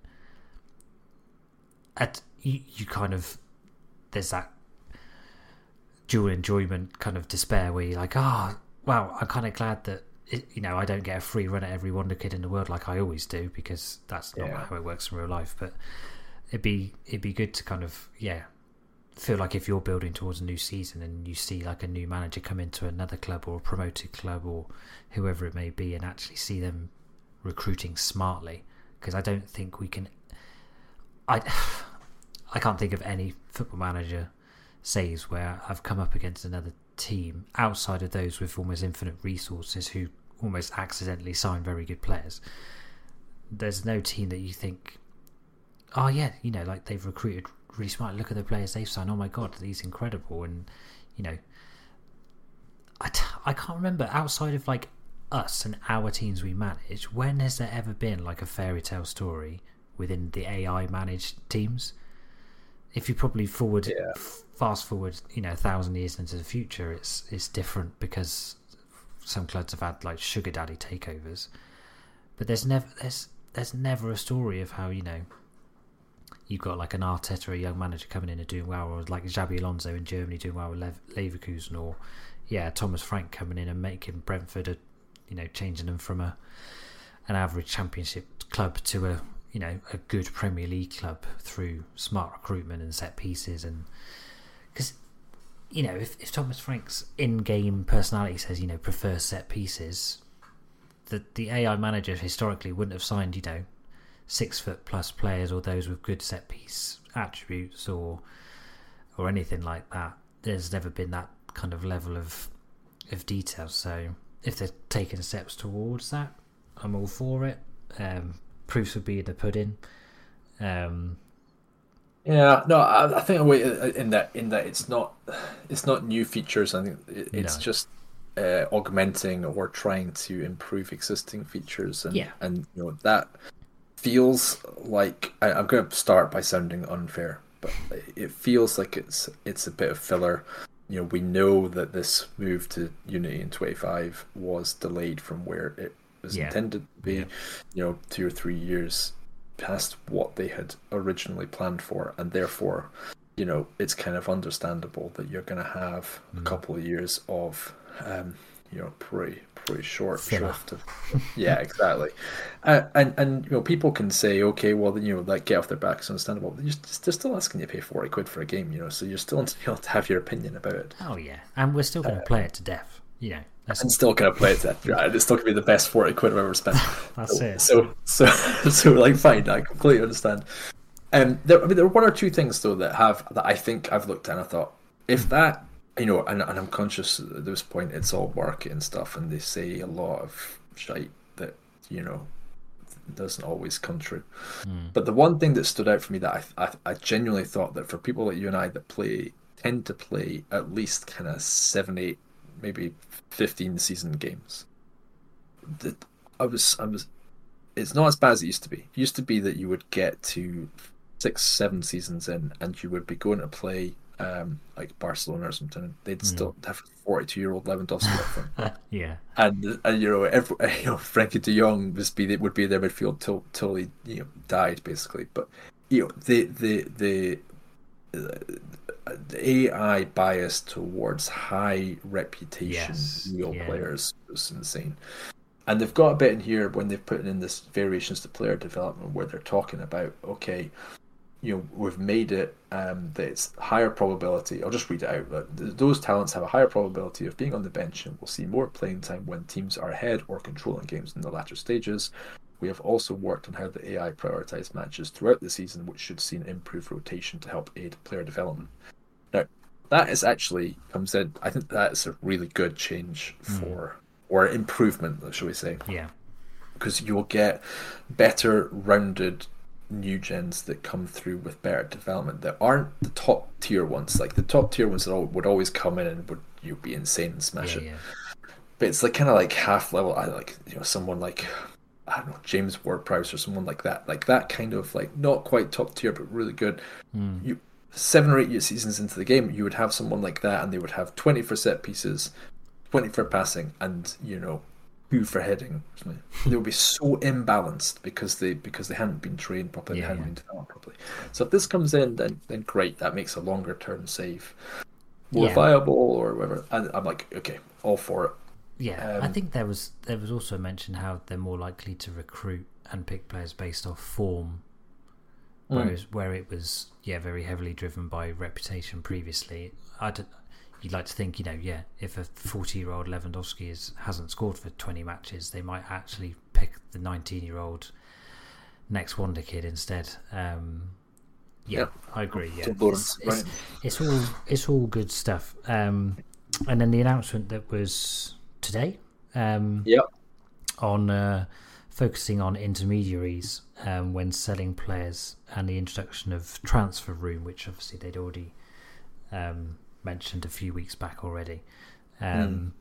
at you, you kind of there's that dual enjoyment kind of despair where you're like, ah, oh, well, I'm kind of glad that it, you know I don't get a free run at every wonder kid in the world like I always do because that's not Yeah. how it works in real life. But it'd be it'd be good to kind of yeah feel like if you're building towards a new season and you see like a new manager come into another club or a promoted club or whoever it may be and actually see them recruiting smartly because I don't think we can I <sighs> I can't think of any football manager saves where I've come up against another team outside of those with almost infinite resources who almost accidentally sign very good players. There's no team that you think, oh yeah, you know, like they've recruited really smart. Look at the players they've signed. Oh my god, he's incredible. And you know, I, t- I can't remember outside of like us and our teams we manage. When has there ever been like a fairy tale story within the AI managed teams? If you probably forward Yeah. f- fast forward, you know, a thousand years into the future, it's it's different because some clubs have had like sugar daddy takeovers, but there's never there's there's never a story of how you know you've got like an Arteta, a young manager coming in and doing well, or like Xabi Alonso in Germany doing well with Lev- Leverkusen, or yeah, Thomas Frank coming in and making Brentford a you know changing them from a an average Championship club to a you know a good Premier League club through smart recruitment and set pieces and because you know if, if Thomas Frank's in-game personality says you know prefer set pieces, the the AI manager historically wouldn't have signed you know six foot plus players or those with good set piece attributes or or anything like that. There's never been that kind of level of of detail. So if they're taking steps towards that, I'm all for it. Um, proofs would be in the pudding. Um, Yeah, no, I, I think way in that in that it's not it's not new features. I think it, it's No. just uh, augmenting or trying to improve existing features, and Yeah. and you know that feels like I, I'm going to start by sounding unfair, but it feels like it's it's a bit of filler. You know, we know that this move to Unity in 25 was delayed from where it was Yeah. intended to be. Yeah. You know, two or three years past what they had originally planned for, and therefore, you know, it's kind of understandable that you're going to have a Mm. couple of years of, um, you know, pretty pretty short shrift. Of, yeah, exactly. Uh, and and you know, people can say, okay, well, then you know, like get off their backs, understandable. But you're, just- they're still asking you to pay forty quid for a game, you know, so you're still <laughs> entitled to have your opinion about it. oh yeah, and we're still going to play it to death. you know, I'm still gonna play it. That <laughs> right, it's still gonna be the best forty quid I've ever spent. <laughs> that's so, it. So so so like fine, I completely understand. Um, there, I mean, there are one or two things though that have that I think I've looked at and I thought if that you know, and, and I'm conscious at this point it's all market and stuff, and they say a lot of shite that you know doesn't always come true. Mm. But the one thing that stood out for me that I, I, I genuinely thought that for people like you and I that play tend to play at least kind of seven, eight, maybe fifteen season games. That I was I was it's not as bad as it used to be. It used to be that you would get to six, seven seasons in and you would be going to play um, like Barcelona or something. They'd Mm. still have forty two year old Lewandowski up front. <laughs> yeah, And, and you know, every, <laughs> you know, Frenkie De Jong was be would be their midfield till till he you know died basically. But you know, the the the uh, the AI bias towards high reputation Yes, real yeah. players was insane. And they've got a bit in here when they've put in this variations to player development where they're talking about okay, you know, we've made it um, that it's higher probability. I'll just read it out. But th- those talents have a higher probability of being on the bench and will see more playing time when teams are ahead or controlling games in the latter stages. We have also worked on how the AI prioritized matches throughout the season, which should see an improved rotation to help aid player development. Now, that is actually comes in. I think that is a really good change for or improvement, shall we say? yeah, because you'll get better rounded new gens that come through with better development that aren't the top tier ones. Like the top tier ones that all, would always come in and would you be insane and smash yeah, it. yeah. But it's like kind of like half level. I like you know someone like I don't know James Ward-Prowse or someone like that. Like that kind of like not quite top tier but really good. Mm. You seven or eight year seasons into the game, you would have someone like that, and they would have twenty for set pieces, twenty for passing, and you know two for heading. <laughs> they would be so imbalanced because they because they hadn't been trained properly, Yeah, they hadn't yeah. been developed properly. So if this comes in, then then great, that makes a longer term save more Yeah. viable or whatever. And I'm like, okay, all for it. Yeah, I Um, think there was there was also mentioned how they're more likely to recruit and pick players based off form, Mm. whereas where it was yeah very heavily driven by reputation previously. I would you'd like to think you know yeah if a forty year old Lewandowski is hasn't scored for twenty matches, they might actually pick the nineteen year old next wonder kid instead. Um, yeah, Yeah. I agree. Yeah, It's- it's- it's all it's all good stuff. Um, and then the announcement that was today. Um, Yep. On uh, focusing on intermediaries um, when selling players and the introduction of transfer room, which obviously they'd already um, mentioned a few weeks back already. Um,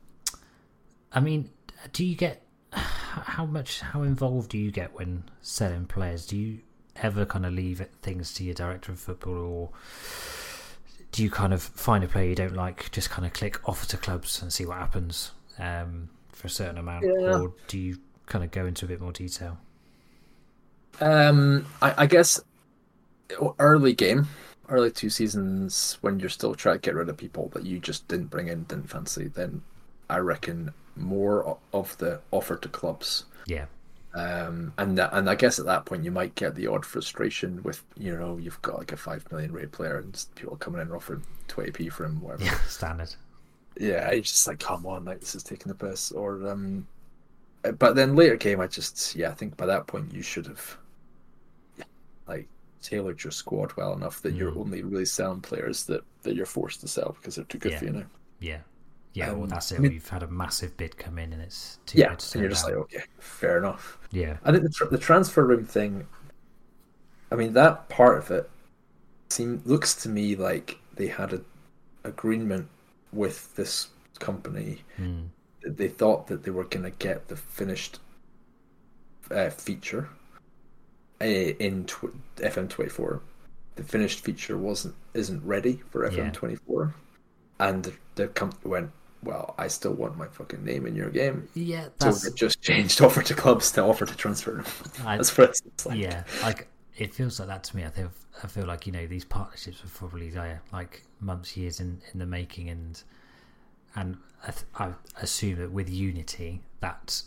I mean, do you get how much how involved do you get when selling players? Do you ever kind of leave things to your director of football, or do you kind of find a player you don't like, just kind of click offer to clubs and see what happens um, for a certain amount, Yeah. or do you kind of go into a bit more detail? Um, I, I guess early game, early two seasons when you're still trying to get rid of people that you just didn't bring in, didn't fancy, then I reckon more of the offer to clubs. Yeah, Um, and that, and I guess at that point you might get the odd frustration with you know you've got like a five million rate player and people coming in and offering twenty p for him, whatever. yeah, <laughs> standard. yeah, it's just like, come on, like this is taking the piss. Or, um, but then later game, I just, yeah, I think by that point you should have, like, tailored your squad well enough that you're Mm. only really selling players that that you're forced to sell because they're too good Yeah. for you now. Yeah, yeah. well, Um, that's it. I mean- We've had a massive bid come in, and it's too Yeah, good to and you're just down. like, okay, fair enough. yeah, I think the tr- the transfer room thing. I mean, that part of it seem looks to me like they had an agreement with this company mm. they thought that they were going to get the finished uh, feature uh, in tw- FM24. The finished feature wasn't isn't ready for Yeah. FM24, and the, the company went, "Well, I still want my fucking name in your game." yeah. So That's they just changed <laughs> offer to clubs to offer to transfer. <laughs> I- That's what it's like. yeah. Like it feels like that to me. I feel I feel like you know these partnerships were probably there like months, years in in the making, and and I, th- I assume that with Unity that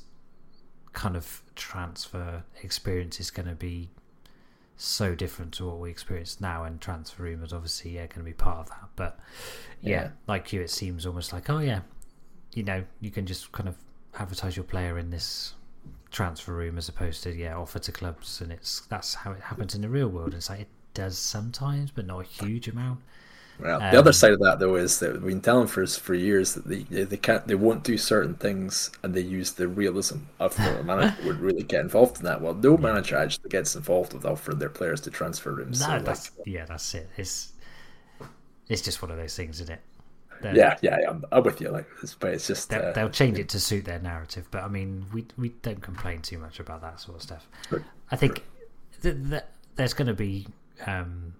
kind of transfer experience is going to be so different to what we experience now and transfer room is obviously yeah going to be part of that. But yeah, Yeah. like you it seems almost like oh yeah you know, you can just kind of advertise your player in this transfer room as opposed to yeah offer to clubs and it's that's how it happens in the real world. It's like it does sometimes but not a huge amount well, the other um, side of that, though, is that we've been telling for for years that they they can't they won't do certain things, and they use the realism of the <laughs> manager would really get involved in that. Well, no manager actually gets involved with offering their players to transfer rooms. No, so that's like, yeah, that's it. It's it's just one of those things, isn't it? They're, yeah, yeah, I'm, I'm, with you. Like, but it's just they'll, uh, they'll, change it to suit their narrative. But I mean, we we don't complain too much about that sort of stuff. I think th- th- there's going to be. Um,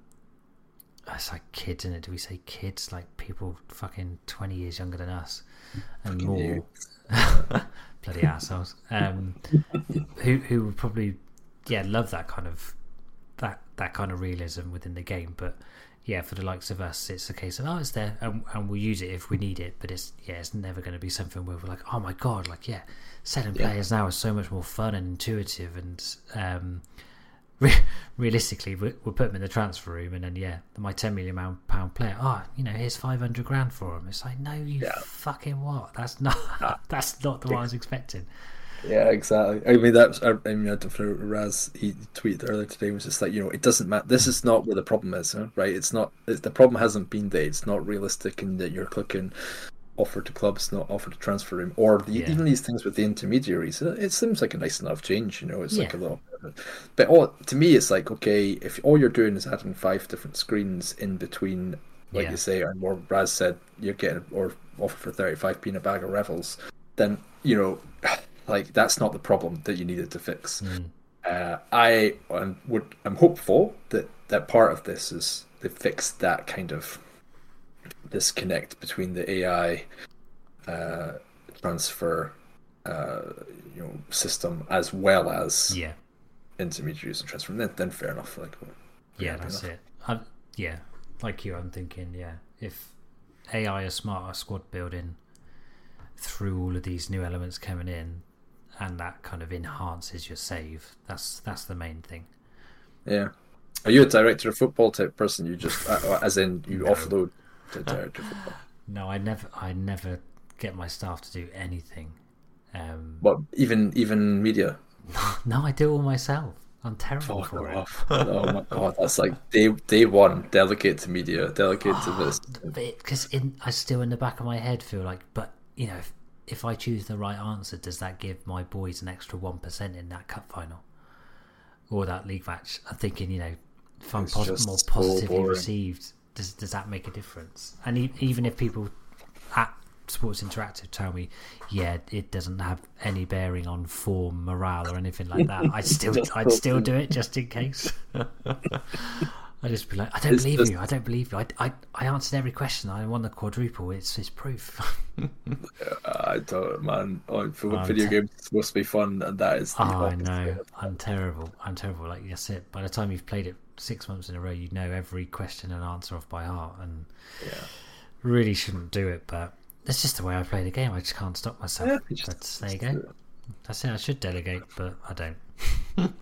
it's like kids, in it? Do we say kids? Like people fucking twenty years younger than us and more. <laughs> Bloody assholes. Um, who who would probably yeah love that kind of that that kind of realism within the game, but yeah, for the likes of us, it's a case of oh, it's there, and, and we'll use it if we need it. But it's yeah, it's never going to be something where we're like, oh my god, like yeah, selling yeah. players now is so much more fun and intuitive, and um, realistically, we we'll put them in the transfer room, and then yeah, my ten million pound player. Oh, you know, here's five hundred grand for him. It's like, no, you yeah. fucking what? That's not. <laughs> that's not the one I was expecting. Yeah, exactly. I mean, that's. I mean, I Raz. He tweeted earlier today was just like, you know, it doesn't matter. This is not where the problem is, right? It's not. It's, the problem hasn't been that it's not realistic and that you're clicking offer to clubs, not offer to transfer room, or the, yeah. even these things with the intermediaries. It seems like a nice enough change, you know. It's yeah. like a little, but all, to me, it's like okay, if all you're doing is adding five different screens in between, like yeah. you say, and more Raz said, you're getting or offer for thirty five p in a bag of revels, then you know, <sighs> like that's not the problem that you needed to fix. Mm. Uh, I am, would I'm hopeful that that part of this is they fixed that kind of disconnect between the AI uh, transfer uh, you know system as well as yeah intermediaries and transfer. Then, then fair enough. Like yeah, that's enough. it. I, yeah, like you, I'm thinking yeah if AI is smarter squad building through all of these new elements coming in and that kind of enhances your save that's that's the main thing yeah are you a director of football type person you just uh, as in you no. offload no, I never, I never get my staff to do anything. Um, what even even media? <laughs> No, I do all myself. I'm terrible Fuck for it. oh my god, that's like day day one. Delegate to media. Delegate to this. Because I still in the back of my head feel like, but you know, if, if I choose the right answer, does that give my boys an extra one percent in that cup final or that league match? I'm thinking, you know, if I'm pos- more positively so received, does does that make a difference? And e- even if people at Sports Interactive tell me, yeah, it doesn't have any bearing on form, morale, or anything like that, I still I'd still <laughs> do it just in case. <laughs> I just be like, I don't it's believe just... you. I don't believe you. I, I, I answered every question. I won the quadruple. It's it's proof. <laughs> I don't, man. Oh, for video te- games, it's supposed to be fun, and that is. oh, I know. I'm terrible. I'm terrible. Like that's it. By the time you've played it six months in a row, you'd know every question and answer off by heart, and yeah. really shouldn't do it. But that's just the way I play the game. I just can't stop myself. Yeah, just, but there you go. That's it. I should delegate, but I don't. <laughs>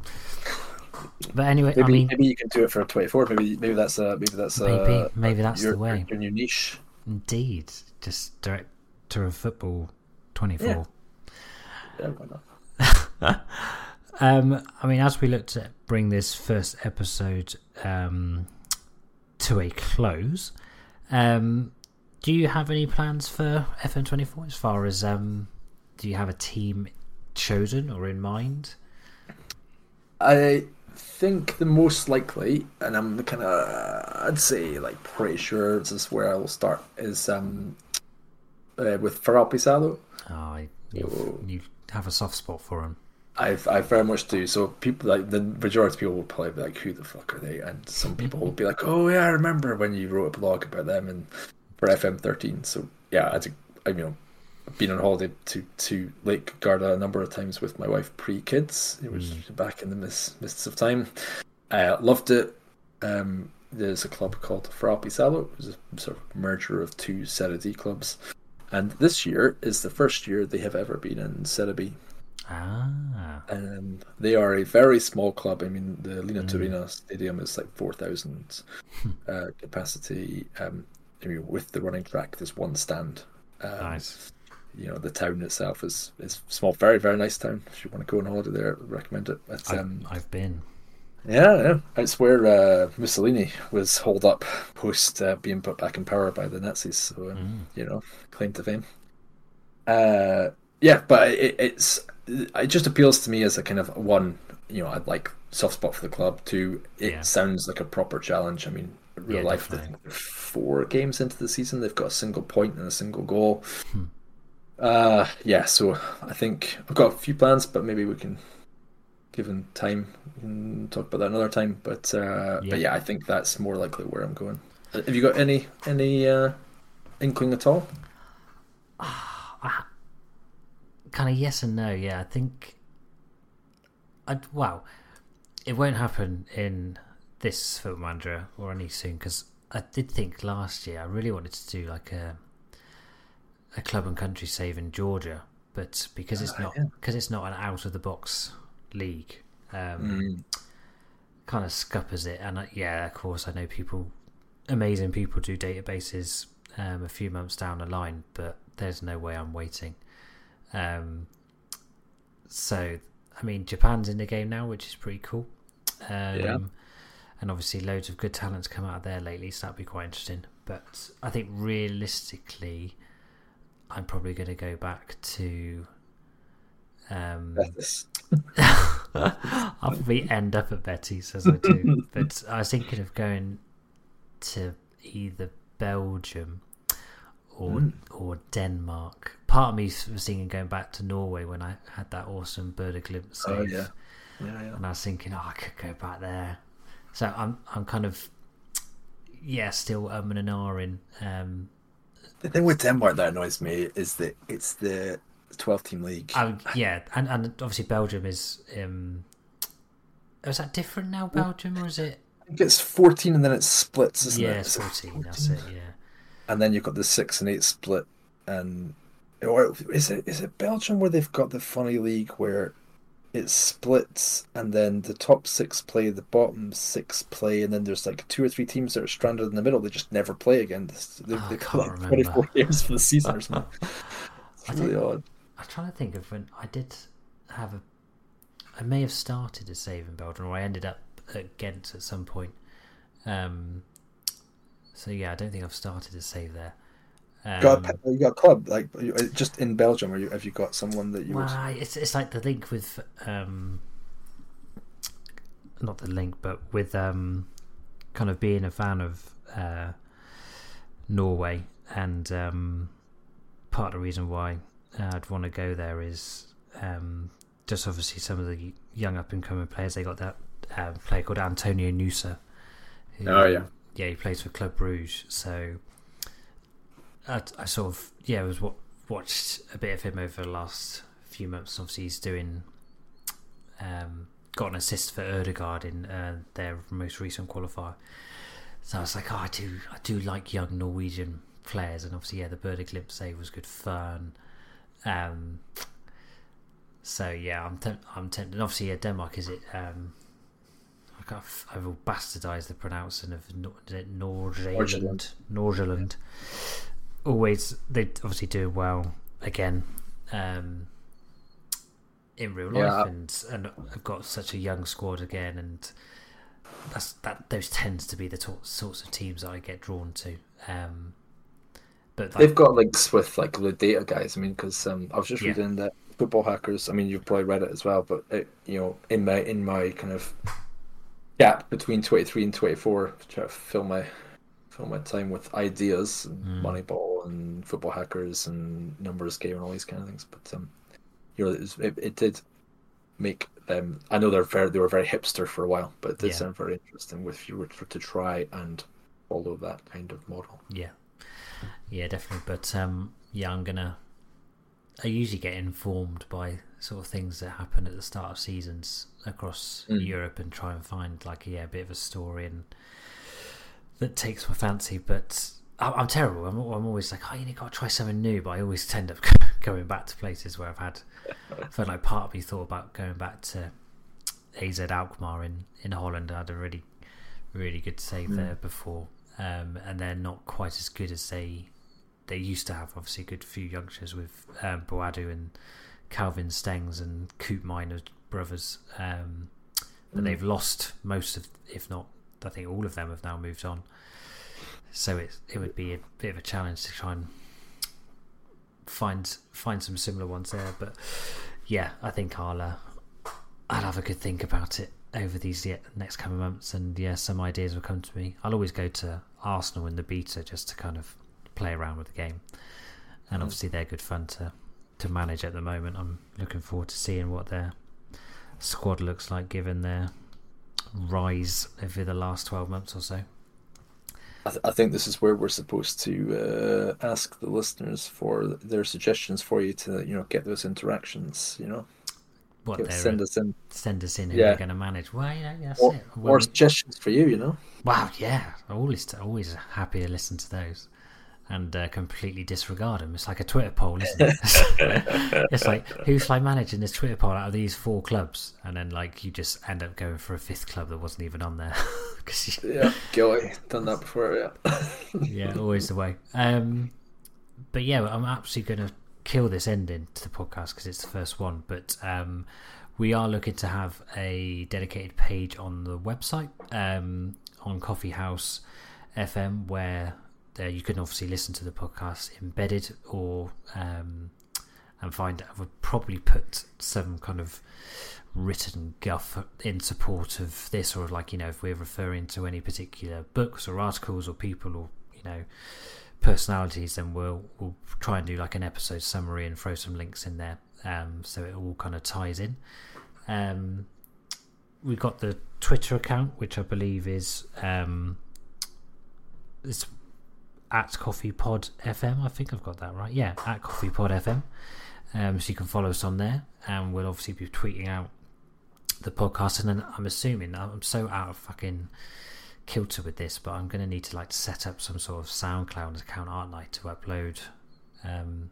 but anyway, maybe, I mean, maybe you can do it for twenty four. Maybe maybe that's uh, maybe that's uh, maybe maybe that's your, the way. Your, your niche. Indeed, just director of football twenty four. Yeah. yeah, why not? <laughs> Um, I mean, as we look to bring this first episode um, to a close, um, do you have any plans for FM24 as far as um, do you have a team chosen or in mind? I think the most likely, and I'm kind of, I'd say like pretty sure this is where I will start, is um, uh, with FeralpiSalò. Oh, you, you have a soft spot for him. I I very much do. So people like the majority of people will probably be like, "Who the fuck are they?" And some people will be like, "Oh yeah, I remember when you wrote a blog about them and for FM13." So yeah, I think I you know been on holiday to to Lake Garda a number of times with my wife pre kids. It was mm. back in the mists mists of time. I uh, loved it. Um, there's a club called FeralpiSalò. It was a sort of merger of two Serie D clubs. And this year is the first year they have ever been in Serie B. Ah. And they are a very small club. I mean, the Lino mm. Turina Stadium is like 4,000 hmm. <laughs> uh, capacity. Um, I mean, with the running track, there's one stand. Um, nice. you know the town itself is is small, very very nice town. If you want to go on holiday there, I recommend it. But, um, I've, I've been. Yeah, yeah, it's where uh, Mussolini was holed up post uh, being put back in power by the Nazis. So um, mm. you know, claim to fame. Uh, yeah, but it, it's it just appeals to me as a kind of one. You know, I'd like soft spot for the club. Two, it yeah. sounds like a proper challenge. I mean, real yeah, life, four games into the season, they've got a single point and a single goal. Hmm. Uh, yeah, so I think I've got a few plans, but maybe we can, given time, we talk about that another time. But uh, yeah. but yeah, I think that's more likely where I'm going. Have you got any any uh, inkling at all? Kind of yes and no. Yeah, I think. I wow, it won't happen in this Football Manager or any soon because I did think last year I really wanted to do like a a club and country save in Georgia, but because it's ah, not because it's not an out of the box league, um, mm. kind of scuppers it. And uh, yeah, of course, I know people, amazing people, do databases um, a few months down the line, but there's no way I'm waiting. Um, so, I mean, Japan's in the game now, which is pretty cool. Um, yeah. And obviously, loads of good talents come out of there lately, so that'd be quite interesting. But I think realistically, I'm probably going to go back to. Um, <laughs> I'll probably end up at Betty's as I do, <laughs> but I was thinking of going to either Belgium or mm. or Denmark. Part of me was thinking going back to Norway when I had that awesome Bodø/Glimt. Oh yeah. yeah, yeah. And I was thinking, oh, I could go back there. So I'm I'm kind of yeah, still um and an in. Um, the thing with Denmark that annoys me is that it's the 12 team league. Oh, yeah, and and obviously Belgium is. Um, is that different now, Belgium, or is it? I think it's 14 and then it splits, isn't yeah, it? Yeah, 14, 14, that's it, yeah. And then you've got the 6 and 8 split. And. Or is it is it Belgium where they've got the funny league where it splits and then the top six play, the bottom six play, and then there's like two or three teams that are stranded in the middle. They just never play again. They, oh, they play like 24 games for the season or <laughs> something. It's really odd. I'm trying to think of when I did have a. I may have started a save in Belgium, or I ended up at Ghent at some point. Um, so yeah, I don't think I've started a save there. Um, got a, you got a club like uh, just in Belgium, or you, have you got someone that you? Well, would... it's it's like the link with um, not the link, but with um, kind of being a fan of uh, Norway, and um, part of the reason why I'd want to go there is um, just obviously some of the young up and coming players. They got that uh, player called Antonio Nusa. Who, oh yeah, yeah, he plays for Club Bruges, so I, I sort of yeah was what watched a bit of him over the last few months. Obviously, he's doing um, got an assist for Ødegaard in uh, their most recent qualifier. So I was like, oh, I do, I do like young Norwegian players, and obviously, yeah, the Bodø/Glimt save was good fun. Um, so yeah, I'm I'm tempted. Obviously, yeah, Denmark is it. Um, I. I will bastardize the pronouncing of Norgeland. Norgeland always they obviously do well again um, in real life, yeah. and and have got such a young squad again, and that's that. Those tends to be the t- sorts of teams that I get drawn to. Um, but like, they've got links with like the data guys. I mean, because um, I was just yeah. reading that football hackers. I mean, you've probably read it as well, but it, you know, in my in my kind of gap between twenty three and twenty four, try to fill my fill my time with ideas, and mm. Moneyball and Football Hackers and Numbers Game and all these kind of things. But um, you know, it, was, it, it did make them. I know they're very they were very hipster for a while, but it did yeah. sound very interesting if you were to try and follow that kind of model. Yeah, yeah, definitely. But um, yeah, I'm gonna. I usually get informed by sort of things that happen at the start of seasons across mm. Europe and try and find like yeah a bit of a story and that takes my fancy. But I'm terrible. I'm, I'm always like, oh, you got to try something new. But I always tend up <laughs> going back to places where I've had. I felt like part of me thought about going back to AZ Alkmaar in in Holland. I had a really, really good save mm. there before, um, and they're not quite as good as they they used to have obviously a good few youngsters with um, Boadu and Calvin Stengs and Koopmeiners brothers, um, but Mm. they've lost most of, if not, I think all of them have now moved on. So it it would be a bit of a challenge to try and find find some similar ones there. But yeah, I think I'll uh, I'll have a good think about it over these next coming months, and yeah, some ideas will come to me. I'll always go to Arsenal in the beta just to kind of play around with the game, and Mm. obviously they're good fun to to manage at the moment. I'm looking forward to seeing what their squad looks like given their rise over the last twelve months or so. I, th- I think this is where we're supposed to uh, ask the listeners for their suggestions for you to you know get those interactions. You know, What they're send us in send us in who Yeah. they're going to manage. Well, yeah, that's or, it. or suggestions for you. You know, wow, yeah, always always happy to listen to those and uh, completely disregard them. It's like a Twitter poll, isn't it? <laughs> it's like who should I manage in this Twitter poll out of these four clubs, and then like you just end up going for a fifth club that wasn't even on there. <laughs> 'Cause you- yeah, guilty, done that before. Yeah, <laughs> yeah, always the way. Um, but yeah, I'm absolutely going to kill this ending to the podcast because it's the first one. But um, we are looking to have a dedicated page on the website um, on Coffee House FM where there you can obviously listen to the podcast embedded or um, and find I would probably put some kind of written guff in support of this or like you know if we're referring to any particular books or articles or people or you know personalities then we'll we'll try and do like an episode summary and throw some links in there um, so it all kind of ties in. Um, we've got the twitter account which i believe is um, it's at coffee pod fm i think i've got that right. Yeah at coffee pod fm um, so you can follow us on there and we'll obviously be tweeting out the podcast. And then i'm assuming i'm so out of fucking kilter with this but i'm going to need to like set up some sort of soundcloud account aren't i to upload um,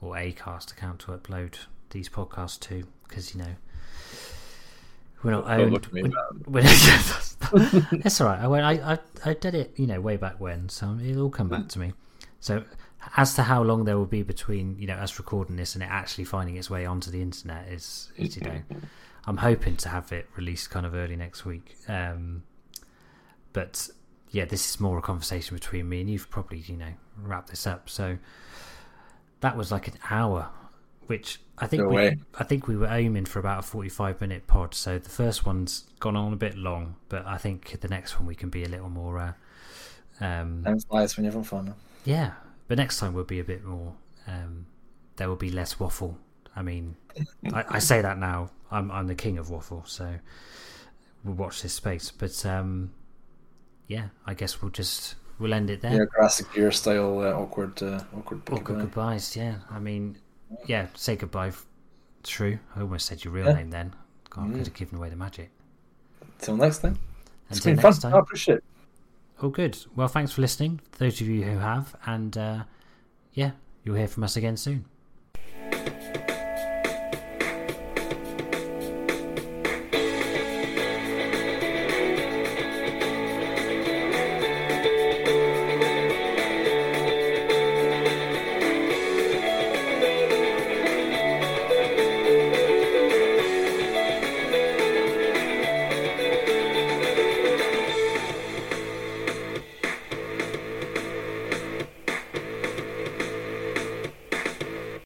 or acast account to upload these podcasts to? Because you know we're not Don't owned look at me, <laughs> we're- we're- <laughs> that's all right. I, went, I, I, I did it, you know, way back when, so it'll all come back to me. So, as to how long there will be between, you know, us recording this and it actually finding its way onto the internet is, is you know, I'm hoping to have it released kind of early next week. Um, but yeah, this is more a conversation between me and you've probably, you know, wrap this up. So that was like an hour, which I think No we. I think we were aiming for about a 45 minute pod. So the first one's gone on a bit long, but I think the next one we can be a little more, uh, um, time flies when you're having fun. yeah. But next time we'll be a bit more. Um, there will be less waffle. I mean, I, I say that now. I'm I'm the king of waffle, so we'll watch this space. But um, yeah, I guess we'll just we'll end it there. Yeah, classic gear style uh, awkward, uh, awkward. Awkward goodbye. goodbyes. Yeah, I mean, yeah. Say goodbye. True. I almost said your real Yeah. name then. God, I Mm. could have given away the magic. Till next time. It's Until been next fun. time. I appreciate it. Oh, good. Well, thanks for listening. Those of you who have, and uh, yeah, you'll hear from us again soon.